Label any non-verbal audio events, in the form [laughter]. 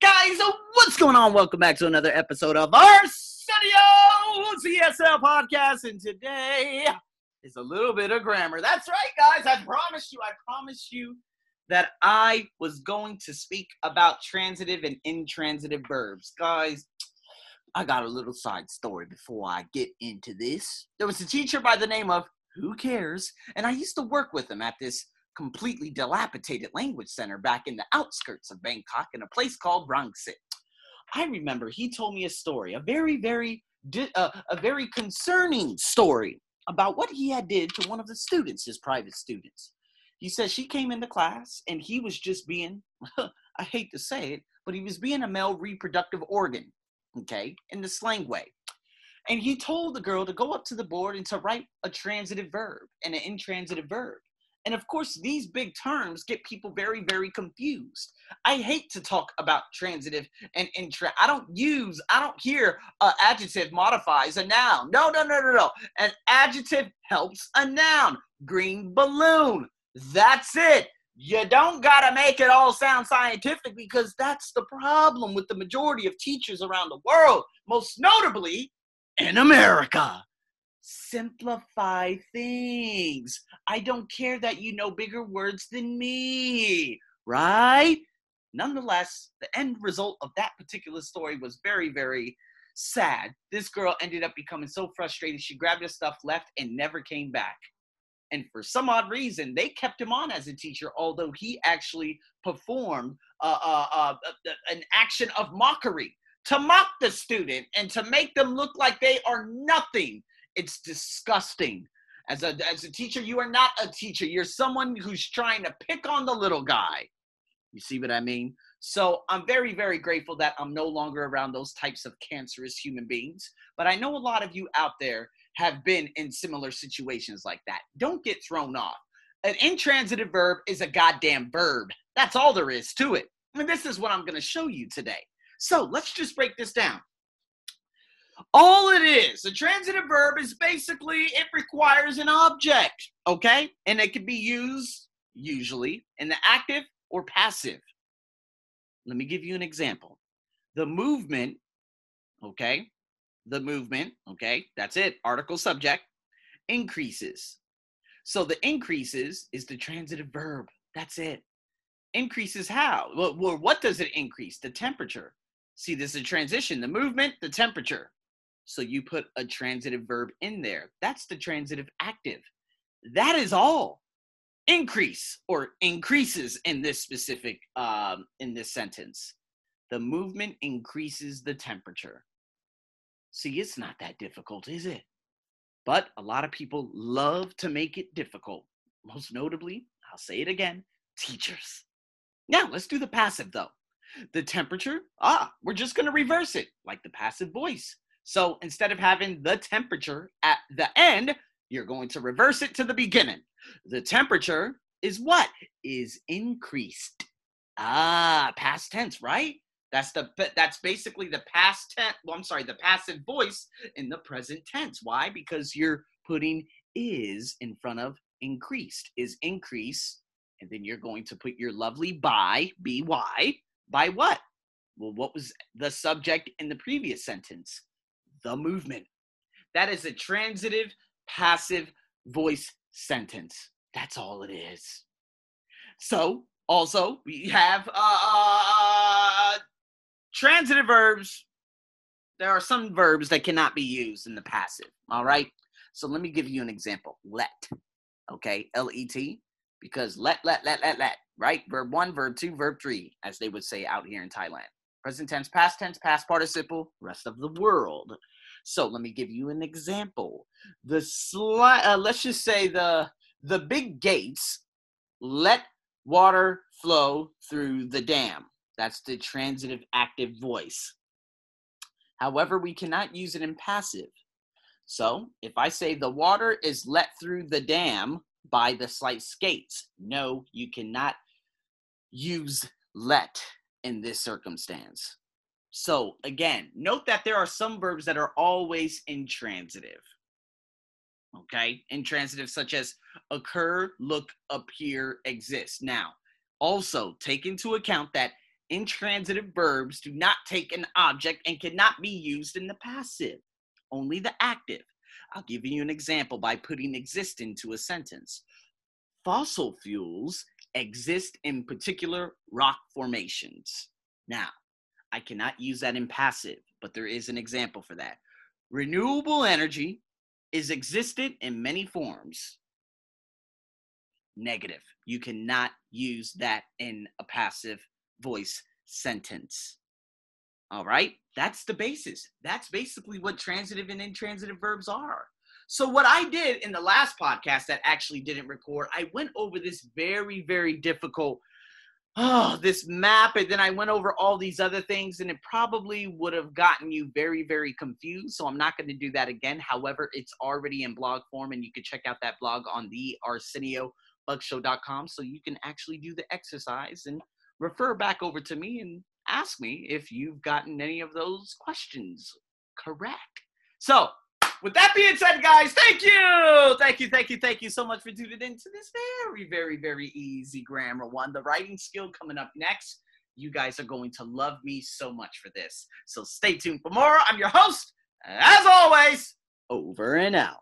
Guys, uh, what's going on? Welcome back to another episode of our Studio CSL podcast. And today is a little bit of grammar. That's right, guys. I promised you, I promised you that I was going to speak about transitive and intransitive verbs. Guys, I got a little side story before I get into this. There was a teacher by the name of Who Cares? And I used to work with him at this completely dilapidated language center back in the outskirts of Bangkok in a place called Rangsit. I remember he told me a story, a very, very, uh, a very concerning story about what he had did to one of the students, his private students. He says she came into class and he was just being, [laughs] I hate to say it, but he was being a male reproductive organ, okay, in the slang way. And he told the girl to go up to the board and to write a transitive verb and an intransitive verb. And of course, these big terms get people very, very confused. I hate to talk about transitive and intra. I don't use, I don't hear uh, adjective modifies a noun. No, no, no, no, no. An adjective helps a noun. Green balloon. That's it. You don't got to make it all sound scientific because that's the problem with the majority of teachers around the world, most notably in America simplify things. I don't care that you know bigger words than me, right? Nonetheless, the end result of that particular story was very, very sad. This girl ended up becoming so frustrated, she grabbed her stuff, left, and never came back. And for some odd reason, they kept him on as a teacher, although he actually performed uh, uh, uh, an action of mockery to mock the student and to make them look like they are nothing it's disgusting. As a as a teacher, you are not a teacher. You're someone who's trying to pick on the little guy. You see what I mean? So I'm very, very grateful that I'm no longer around those types of cancerous human beings. But I know a lot of you out there have been in similar situations like that. Don't get thrown off. An intransitive verb is a goddamn verb. That's all there is to it. And this is what I'm going to show you today. So let's just break this down. All it is, a transitive verb is basically it requires an object, okay? And it can be used usually in the active or passive. Let me give you an example. The movement, okay? The movement, okay? That's it. Article subject increases. So the increases is the transitive verb. That's it. Increases how? Well, what does it increase? The temperature. See, this is a transition. The movement, the temperature. So you put a transitive verb in there. That's the transitive active. That is all. Increase or increases in this specific um, in this sentence. The movement increases the temperature. See, it's not that difficult, is it? But a lot of people love to make it difficult. Most notably, I'll say it again, teachers. Now, let's do the passive though. The temperature, ah, we're just going to reverse it like the passive voice. So instead of having the temperature at the end, you're going to reverse it to the beginning. The temperature is what? Is increased. Ah, past tense, right? That's the that's basically the past tense. Well, I'm sorry, the passive voice in the present tense. Why? Because you're putting is in front of increased. Is increase, and then you're going to put your lovely by by by what? Well, what was the subject in the previous sentence? The movement. That is a transitive passive voice sentence. That's all it is. So, also, we have uh, uh, transitive verbs. There are some verbs that cannot be used in the passive. All right. So, let me give you an example. Let. Okay. L E T. Because let, let, let, let, let. Right. Verb one, verb two, verb three, as they would say out here in Thailand present tense, past tense, past participle, rest of the world. So let me give you an example. The sli- uh, let's just say the the big gates let water flow through the dam. That's the transitive active voice. However, we cannot use it in passive. So if I say the water is let through the dam by the sluice gates, no, you cannot use let in this circumstance. So again, note that there are some verbs that are always intransitive. Okay, intransitive such as occur, look, appear, exist. Now, also take into account that intransitive verbs do not take an object and cannot be used in the passive, only the active. I'll give you an example by putting exist into a sentence. Fossil fuels exist in particular rock formations. Now, I cannot use that in passive, but there is an example for that. Renewable energy is existed in many forms. Negative. You cannot use that in a passive voice sentence. All right? That's the basis. That's basically what transitive and intransitive verbs are. So, what I did in the last podcast that actually didn't record, I went over this very, very difficult, oh, this map, and then I went over all these other things, and it probably would have gotten you very, very confused. So, I'm not going to do that again. However, it's already in blog form, and you can check out that blog on the Arsenio so you can actually do the exercise and refer back over to me and ask me if you've gotten any of those questions correct. So, with that being said, guys, thank you. Thank you, thank you, thank you so much for tuning in to this very, very, very easy grammar one. The writing skill coming up next. You guys are going to love me so much for this. So stay tuned for more. I'm your host, as always, over and out.